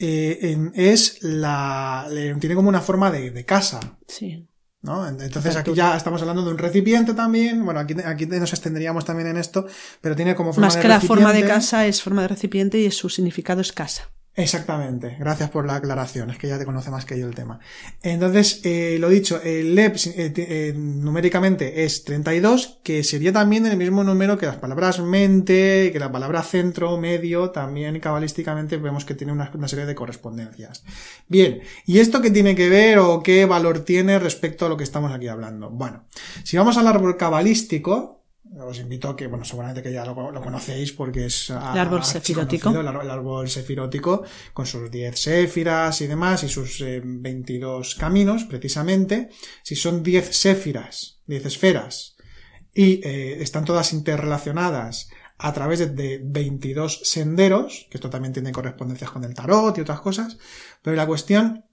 eh, es la, tiene como una forma de, casa. Sí. ¿No? Entonces aquí ya estamos hablando de un recipiente también. Bueno, aquí, aquí nos extenderíamos también en esto, pero tiene como forma Más que la forma de casa es forma de recipiente y su significado es casa. Exactamente, gracias por la aclaración, es que ya te conoce más que yo el tema. Entonces, eh, lo dicho, el LEP eh, eh, numéricamente es 32, que sería también el mismo número que las palabras mente, que la palabra centro, medio, también cabalísticamente vemos que tiene una, una serie de correspondencias. Bien, ¿y esto qué tiene que ver o qué valor tiene respecto a lo que estamos aquí hablando? Bueno, si vamos al árbol cabalístico, os invito a que, bueno, seguramente que ya lo, conocéis porque es... el árbol sefirótico. El, árbol sefirótico con sus 10 séfiras y demás y sus 22 eh, caminos, precisamente. Si son 10 séfiras, 10 esferas, y eh, están todas interrelacionadas a través de, de, 22 senderos, que esto también tiene correspondencias con el tarot y otras cosas, pero la cuestión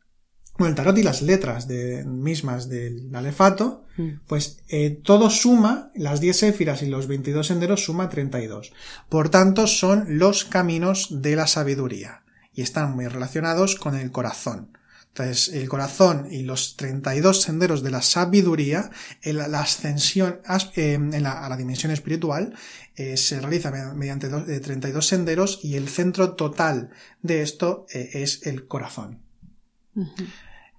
bueno, el tarot y las letras de, mismas del alefato, mm. pues eh, todo suma, las 10 éfiras y los 22 senderos suma 32. Por tanto, son los caminos de la sabiduría y están muy relacionados con el corazón. Entonces, el corazón y los 32 senderos de la sabiduría, la ascensión a la dimensión espiritual, se realiza mediante 32 senderos y el centro total de esto es el corazón.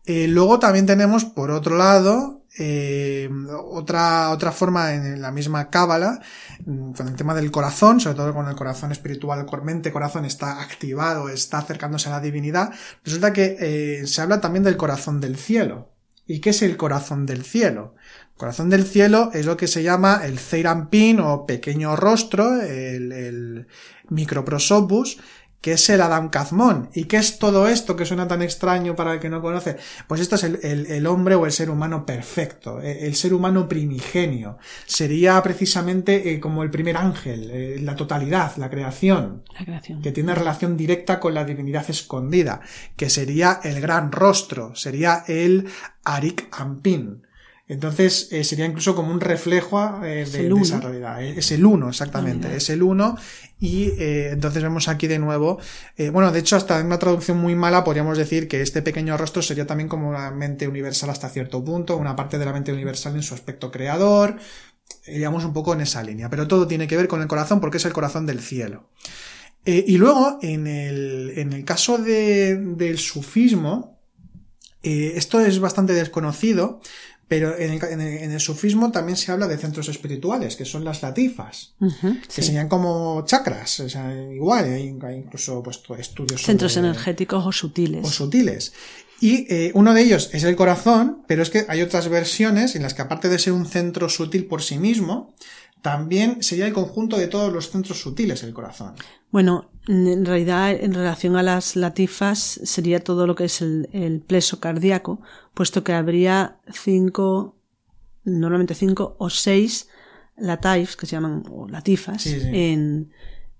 Luego también tenemos, por otro lado, eh, otra, otra forma en la misma cábala, mm, con el tema del corazón, sobre todo con el corazón espiritual, mente, corazón está activado, está acercándose a la divinidad, resulta que eh, se habla también del corazón del cielo. ¿Y qué es el corazón del cielo? El corazón del cielo es lo que se llama el Zeirampin o pequeño rostro, el, el microprosopus, ¿Qué es el Adam Kazmón? ¿Y qué es todo esto que suena tan extraño para el que no conoce? Pues esto es el, hombre o el ser humano perfecto, e, el, ser humano primigenio. Sería precisamente eh, como el primer ángel, eh, la totalidad, la creación, la creación, que tiene relación directa con la divinidad escondida, que sería el gran rostro, sería el Arik Ampin. Entonces eh, sería incluso como un reflejo de, esa realidad. Es el uno, exactamente. Es el uno y eh, entonces vemos aquí de nuevo, eh, bueno, de hecho hasta en una traducción muy mala podríamos decir que este pequeño rostro sería también como una mente universal hasta cierto punto, una parte de la mente universal en su aspecto creador, iríamos un poco en esa línea, pero todo tiene que ver con el corazón porque es el corazón del cielo. Eh, y luego, en el, en el caso de, del sufismo, esto es bastante desconocido, pero en el, sufismo también se habla de centros espirituales, que son las latifas, que serían como chakras, o sea, igual, hay, incluso pues, estudios Centros energéticos o sutiles. O sutiles. Y eh, uno de ellos es el corazón, pero es que hay otras versiones en las que aparte de ser un centro sutil por sí mismo, también sería el conjunto de todos los centros sutiles el corazón. Bueno, en realidad, en relación a las latifas, sería todo lo que es el, el pleso cardíaco, puesto que habría cinco, normalmente cinco o seis latifs, que se llaman latifas, en,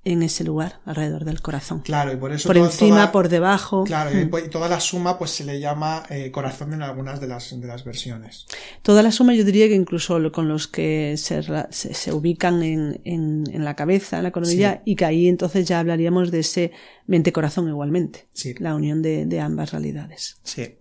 en ese lugar, alrededor del corazón. Claro, y por eso. Por encima, por debajo. Claro, hmm. y toda la suma, pues se le llama eh, corazón en algunas de las, de las versiones. Toda la suma, yo diría que incluso con los que se, se, ubican en, en, en, la cabeza, en la coronilla, y que ahí entonces ya hablaríamos de ese mente-corazón igualmente. Sí. La unión de, de, ambas realidades. Sí.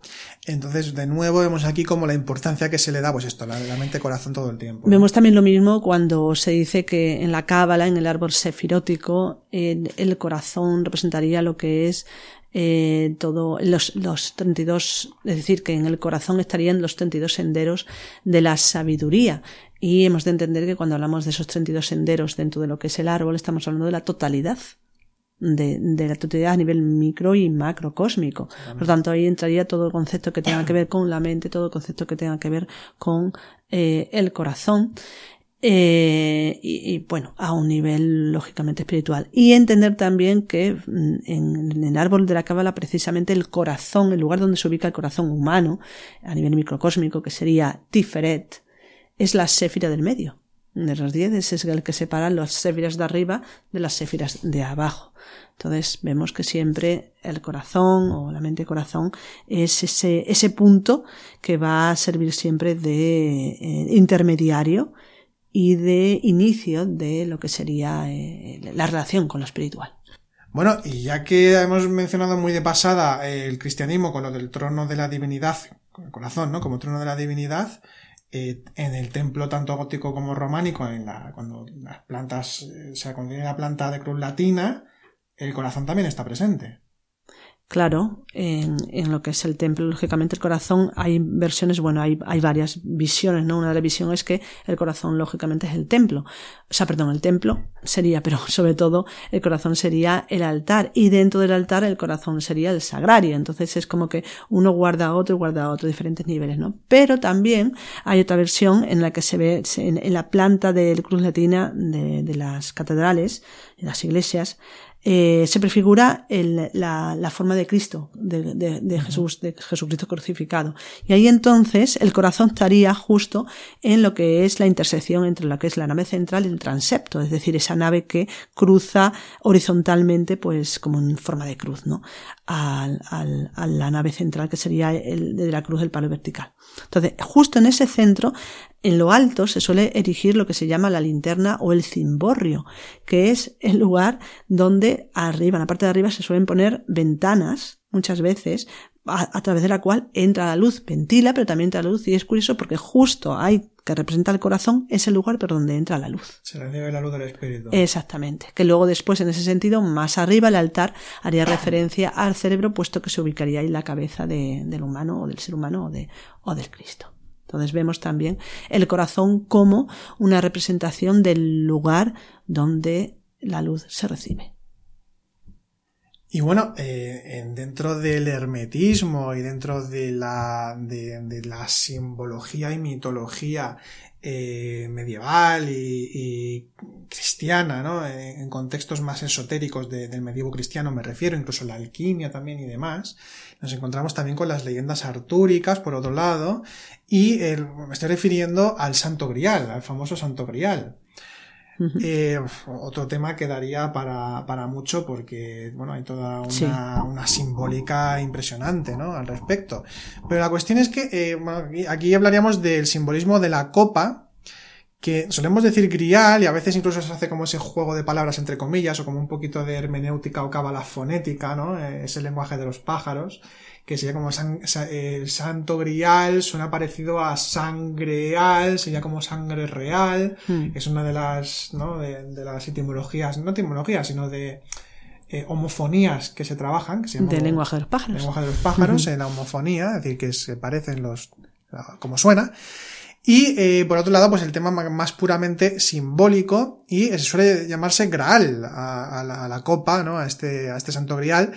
Entonces, de nuevo, vemos aquí como la importancia que se le da, pues esto, la, la mente-corazón todo el tiempo. Vemos también lo mismo cuando se dice que en la cábala, en el árbol sefirótico, el corazón representaría lo que es eh, todo los, los 32, es decir, que en el corazón estarían los 32 senderos de la sabiduría. Y hemos de entender que cuando hablamos de esos 32 senderos dentro de lo que es el árbol, estamos hablando de la totalidad de, la totalidad a nivel micro y macrocósmico. Por lo tanto, ahí entraría todo el concepto que tenga que ver con la mente, todo el concepto que tenga que ver con eh, el corazón. Eh, y, bueno, a un nivel lógicamente espiritual. Y entender también que mm, en, en el árbol de la cábala precisamente el corazón, el lugar donde se ubica el corazón humano, a nivel microcósmico, que sería Tiferet, es la séfira del medio. De los diez es el que separa las séfiras de arriba de las séfiras de abajo. Entonces vemos que siempre el corazón o la mente corazón es ese, ese punto que va a servir siempre de eh, intermediario y de inicio de lo que sería eh, la relación con lo espiritual. Bueno, y ya que hemos mencionado muy de pasada el cristianismo con lo del trono de la divinidad, con el corazón, ¿no? Como trono de la divinidad, eh, en el templo tanto gótico como románico, en la, cuando las plantas, eh, o sea, cuando tiene la planta de cruz latina, el corazón también está presente. Claro, en, lo que es el templo, lógicamente el corazón, hay versiones, bueno, hay, hay varias visiones, ¿no? Una de las visiones es que el corazón, lógicamente, es el templo. O sea, perdón, el templo sería, [LAUGHS] pero sobre todo el corazón sería el altar y dentro del altar el corazón sería el sagrario. Entonces es como que uno guarda a otro y guarda a otro, diferentes niveles, ¿no? Pero también hay otra versión en la que se ve en, en la planta del cruz latina de, de las catedrales, de las iglesias, eh, se prefigura el, la, la, forma de Cristo, de, de, de, Jesús, de Jesucristo crucificado. Y ahí entonces el corazón estaría justo en lo que es la intersección entre lo que es la nave central y el transepto, es decir, esa nave que cruza horizontalmente, pues como en forma de cruz, ¿no? Al, al, a la nave central que sería el de la cruz del palo vertical. Entonces, justo en ese centro en lo alto se suele erigir lo que se llama la linterna o el cimborrio, que es el lugar donde arriba, en la parte de arriba, se suelen poner ventanas, muchas veces, a, través de la cual entra la luz, ventila, pero también entra la luz y es curioso porque justo hay que representa el corazón es el lugar por donde entra la luz. Se recibe la luz del espíritu. Exactamente. Que luego después, en ese sentido, más arriba el altar haría [COUGHS] referencia al cerebro, puesto que se ubicaría ahí la cabeza del humano o del ser humano o, de, o del Cristo. Entonces vemos también el corazón como una representación del lugar donde la luz se recibe. Y bueno, eh, dentro del hermetismo y dentro de la, de, la simbología y mitología eh, medieval y, cristiana, ¿no? En, contextos más esotéricos del medievo cristiano me refiero, incluso la alquimia también y demás, nos encontramos también con las leyendas artúricas, por otro lado, y me estoy refiriendo al Santo Grial, al famoso Santo Grial. Eh, otro tema que daría para, para, mucho porque, bueno, hay toda una, una, simbólica impresionante, ¿no? Al respecto. Pero la cuestión es que, eh, aquí hablaríamos del simbolismo de la copa, que solemos decir grial y a veces incluso se hace como ese juego de palabras entre comillas o como un poquito de hermenéutica o cábala fonética, ¿no? Eh, ese lenguaje de los pájaros que sería como el santo grial, suena parecido a sangreal, sería como sangre real, hmm. es una de las, ¿no? de, las etimologías, no etimologías, sino de eh, homofonías que se trabajan. Que se de lenguaje de los pájaros. Lenguaje de los pájaros, en la homofonía, es decir, que se parecen los, como suena. Y eh, por otro lado, pues el tema más puramente simbólico y se suele llamarse Graal a, la, a, la, copa, ¿no? A este, a este santo grial,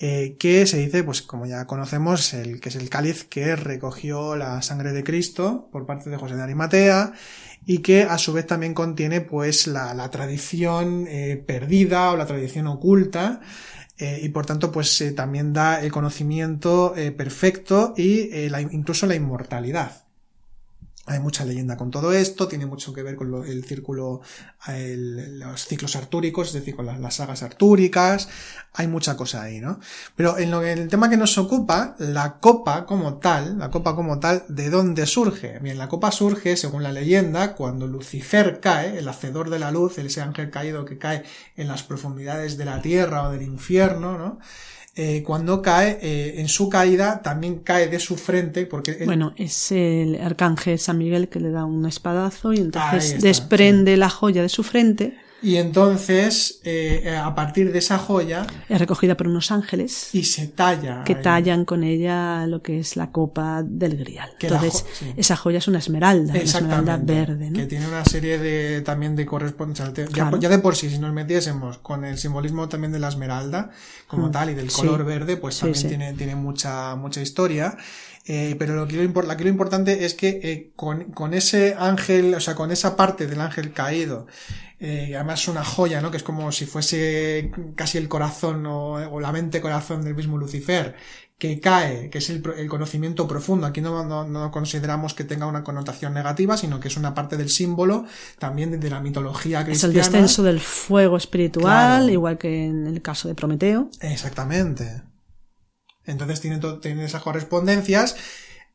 eh, que se dice, pues como ya conocemos, el, que es el cáliz que recogió la sangre de Cristo por parte de José de Arimatea y que a su vez también contiene pues la, tradición eh, perdida o la tradición oculta eh, y por tanto pues también da el conocimiento perfecto y la, incluso la inmortalidad. Hay mucha leyenda con todo esto, tiene mucho que ver con el círculo, los ciclos artúricos, es decir, con las, sagas artúricas, hay mucha cosa ahí, ¿no? Pero en, lo, en el tema que nos ocupa, la copa como tal, la copa como tal, ¿de dónde surge? Bien, la copa surge, según la leyenda, cuando Lucifer cae, el hacedor de la luz, ese ángel caído que cae en las profundidades de la tierra o del infierno, ¿no? Eh, cuando cae, eh, en su caída también cae de su frente, porque... Bueno, es el arcángel San Miguel que le da un espadazo y entonces desprende la joya de su frente y entonces, eh, a partir de esa joya... Es recogida por unos ángeles. Y se talla. Que tallan con ella lo que es la copa del grial. entonces, esa joya es una esmeralda, una esmeralda verde. Que tiene una serie de también de correspondencia. Ya, de por sí, si nos metiésemos con el simbolismo también de la esmeralda, como mm. tal, y del color verde, pues también tiene, tiene mucha, mucha historia. Eh, pero lo que lo, lo, que lo importante es que eh, con, con, ese ángel, o sea, con esa parte del ángel caído, eh, además es una joya, ¿no? Que es como si fuese casi el corazón o, la mente corazón del mismo Lucifer, que cae, que es el, el conocimiento profundo. Aquí no, no, no, consideramos que tenga una connotación negativa, sino que es una parte del símbolo también de la mitología cristiana. Es el descenso del fuego espiritual, igual que en el caso de Prometeo. Exactamente. Entonces tiene, tiene esas correspondencias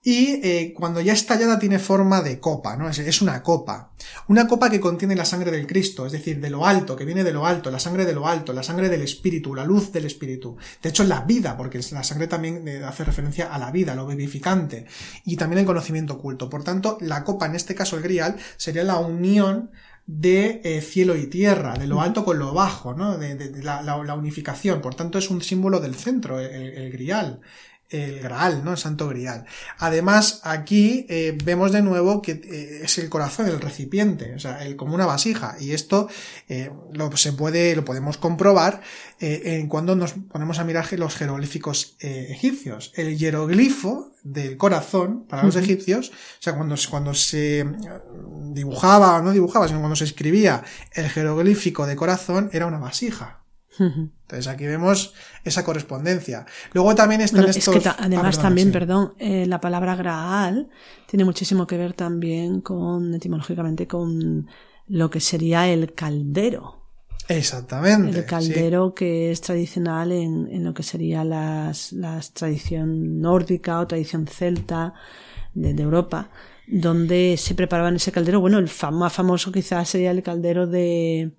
y eh, cuando ya estallada tiene forma de copa, ¿no? Es, una copa. Una copa que contiene la sangre del Cristo, es decir, de lo alto, que viene de lo alto, la sangre de lo alto, la sangre del Espíritu, la luz del Espíritu. De hecho, la vida, porque la sangre también eh, hace referencia a la vida, lo vivificante, y también el conocimiento oculto. Por tanto, la copa, en este caso el grial, sería la unión de eh, cielo y tierra, de lo alto con lo bajo, ¿no? De, la, unificación. Por tanto, es un símbolo del centro, el, grial. El Graal, ¿no? El Santo Grial. Además, aquí eh, vemos de nuevo que eh, es el corazón, el recipiente, o sea, el, como una vasija. Y esto lo se puede, lo podemos comprobar en cuando nos ponemos a mirar los jeroglíficos egipcios. El hieroglifo del corazón para los egipcios, o sea, cuando, cuando se dibujaba, o no dibujaba, sino cuando se escribía el jeroglífico de corazón, era una vasija. Entonces aquí vemos esa correspondencia. Luego también están estos... Es que además ah, también, perdón, eh, la palabra Graal tiene muchísimo que ver también con, etimológicamente, con lo que sería el caldero. Exactamente. El caldero que es tradicional en, en, lo que sería las, la tradición nórdica o tradición celta de, de Europa donde se preparaban ese caldero. Bueno, el más famoso quizás sería el caldero de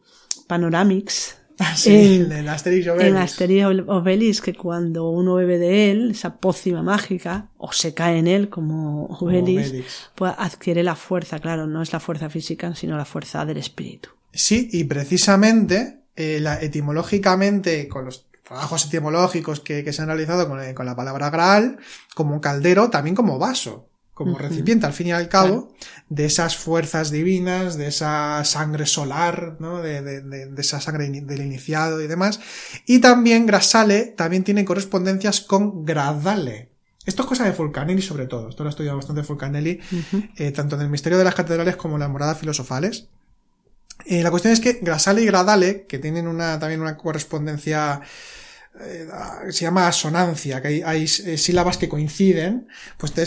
Panoramix, [LAUGHS] en, en Asterix Obelix. En Asterix Obelix, que cuando uno bebe de él, esa pócima mágica, o se cae en él como Obelix, pues adquiere la fuerza, claro, no es la fuerza física, sino la fuerza del espíritu. Sí, y precisamente, eh, la, etimológicamente, con los trabajos etimológicos que, se han realizado con, con, la palabra Graal, como caldero, también como vaso como recipiente, al fin y al cabo, de esas fuerzas divinas, de esa sangre solar, ¿no? De, de, de, esa sangre del iniciado y demás. Y también Grasale también tiene correspondencias con Gradale. Esto es cosa de Fulcanelli sobre todo. Esto lo he estudiado bastante Fulcanelli, eh, tanto en el misterio de las catedrales como en las moradas filosofales. Eh, la cuestión es que Grasale y Gradale, que tienen una, también una correspondencia eh, se llama asonancia, que hay, hay, sílabas que coinciden, pues te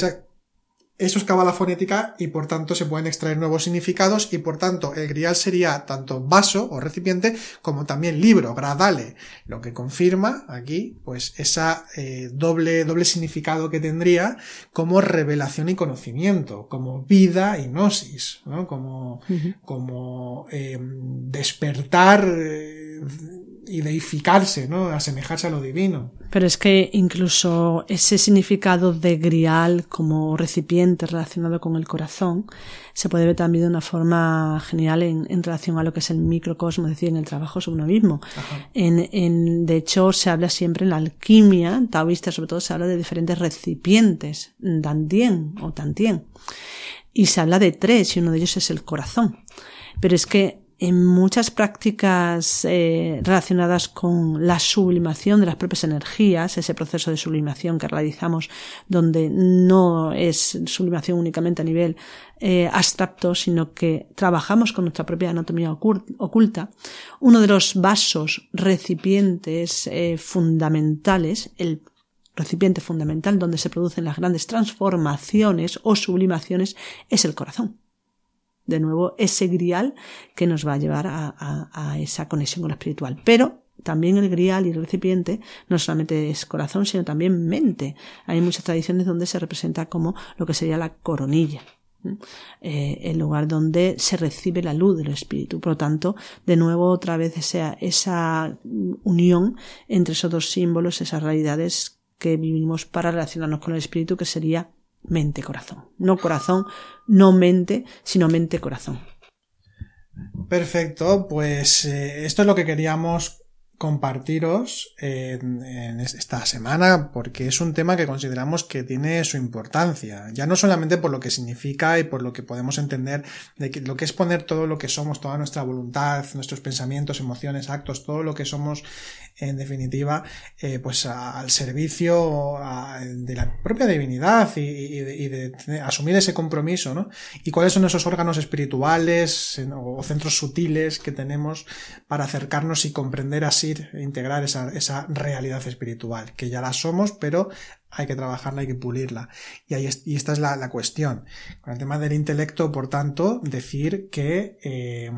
eso es cábala fonética y por tanto se pueden extraer nuevos significados y por tanto el grial sería tanto vaso o recipiente como también libro, gradale, lo que confirma aquí pues esa eh, doble, doble significado que tendría como revelación y conocimiento, como vida y gnosis, ¿no? como, como eh, despertar eh, y deificarse, ¿no? asemejarse a lo divino. Pero es que incluso ese significado de grial como recipiente relacionado con el corazón se puede ver también de una forma genial en, en relación a lo que es el microcosmo, es decir, en el trabajo sobre uno mismo. En, en, de hecho, se habla siempre en la alquimia taoísta, sobre todo se habla de diferentes recipientes, dantien o tantien. Y se habla de tres y uno de ellos es el corazón. Pero es que en muchas prácticas eh, relacionadas con la sublimación de las propias energías, ese proceso de sublimación que realizamos, donde no es sublimación únicamente a nivel eh, abstracto, sino que trabajamos con nuestra propia anatomía oculta, uno de los vasos recipientes eh, fundamentales, el recipiente fundamental donde se producen las grandes transformaciones o sublimaciones, es el corazón de nuevo ese grial que nos va a llevar a, esa conexión con lo espiritual. Pero también el grial y el recipiente no solamente es corazón, sino también mente. Hay muchas tradiciones donde se representa como lo que sería la coronilla. Eh, el lugar donde se recibe la luz del espíritu. Por lo tanto, de nuevo, otra vez esa, esa unión entre esos dos símbolos, esas realidades que vivimos para relacionarnos con el espíritu, que sería mente-corazón. No corazón, no mente, sino mente-corazón. Perfecto, pues eh, esto es lo que queríamos compartiros en, esta semana porque es un tema que consideramos que tiene su importancia, ya no solamente por lo que significa y por lo que podemos entender de que, lo que es poner todo lo que somos, toda nuestra voluntad, nuestros pensamientos, emociones, actos, todo lo que somos en definitiva, eh, pues al servicio de la propia divinidad y, de, asumir ese compromiso, ¿no? Y cuáles son esos órganos espirituales o centros sutiles que tenemos para acercarnos y comprender así, integrar esa, esa realidad espiritual, que ya la somos, pero hay que trabajarla, hay que pulirla. Y, ahí y esta es la, la, cuestión. Con el tema del intelecto, por tanto, decir que, eh,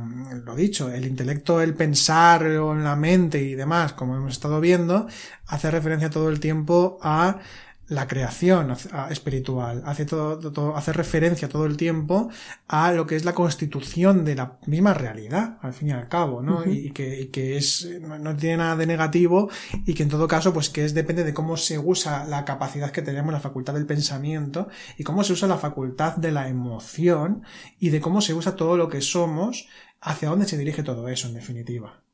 lo dicho, el intelecto, el pensar en la mente y demás, como hemos estado viendo, hace referencia todo el tiempo a la creación espiritual, hace todo, hace referencia todo el tiempo a lo que es la constitución de la misma realidad, al fin y al cabo, ¿no? y, que, que, es, no, tiene nada de negativo y que en todo caso, pues que es depende de cómo se usa la capacidad que tenemos, la facultad del pensamiento y cómo se usa la facultad de la emoción y de cómo se usa todo lo que somos, hacia dónde se dirige todo eso, en definitiva.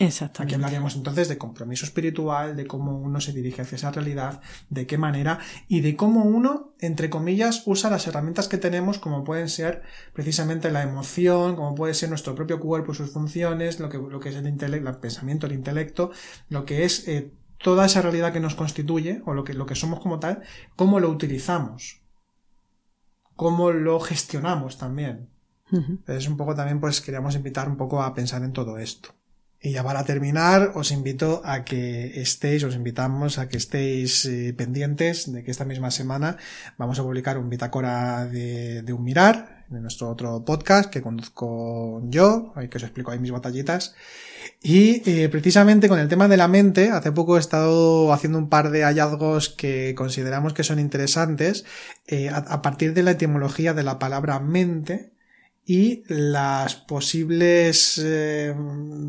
Exactamente. Aquí hablaríamos entonces de compromiso espiritual, de cómo uno se dirige hacia esa realidad, de qué manera y de cómo uno, entre comillas, usa las herramientas que tenemos, como pueden ser precisamente la emoción, como puede ser nuestro propio cuerpo, sus funciones, lo que, lo que es el, intelecto, el pensamiento, el intelecto, lo que es eh, toda esa realidad que nos constituye, o lo que, lo que somos como tal, cómo lo utilizamos, cómo lo gestionamos también. Es un poco también, pues queríamos invitar un poco a pensar en todo esto. Y ya para terminar, os invito a que estéis, os invitamos a que estéis eh, pendientes de que esta misma semana vamos a publicar un bitácora de, un mirar, de nuestro otro podcast que conduzco yo, que os explico ahí mis batallitas. Y eh, precisamente con el tema de la mente, hace poco he estado haciendo un par de hallazgos que consideramos que son interesantes eh, a, partir de la etimología de la palabra mente y las posibles eh,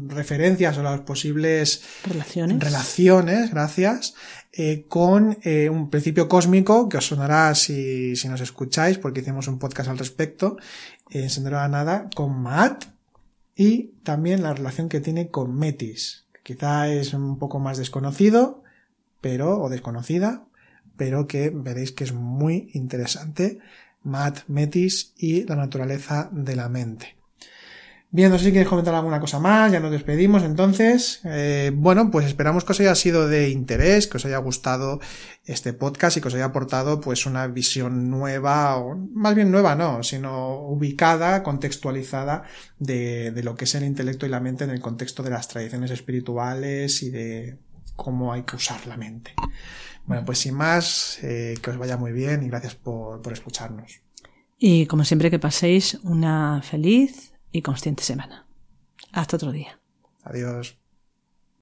referencias o las posibles relaciones, relaciones gracias, eh, con eh, un principio cósmico que os sonará si, si nos escucháis, porque hicimos un podcast al respecto, en Sendero a Nada, con Maat y también la relación que tiene con Metis. Quizá es un poco más desconocido, pero, o desconocida, pero que veréis que es muy interesante Matt Metis y la naturaleza de la mente. Bien, no sé si queréis comentar alguna cosa más, ya nos despedimos entonces. Eh, bueno, pues esperamos que os haya sido de interés, que os haya gustado este podcast y que os haya aportado pues una visión nueva, o más bien nueva no, sino ubicada, contextualizada de lo que es el intelecto y la mente en el contexto de las tradiciones espirituales y de cómo hay que usar la mente. Bueno, pues sin más, eh, que os vaya muy bien y gracias por, por escucharnos. Y como siempre que paséis una feliz y consciente semana. Hasta otro día. Adiós.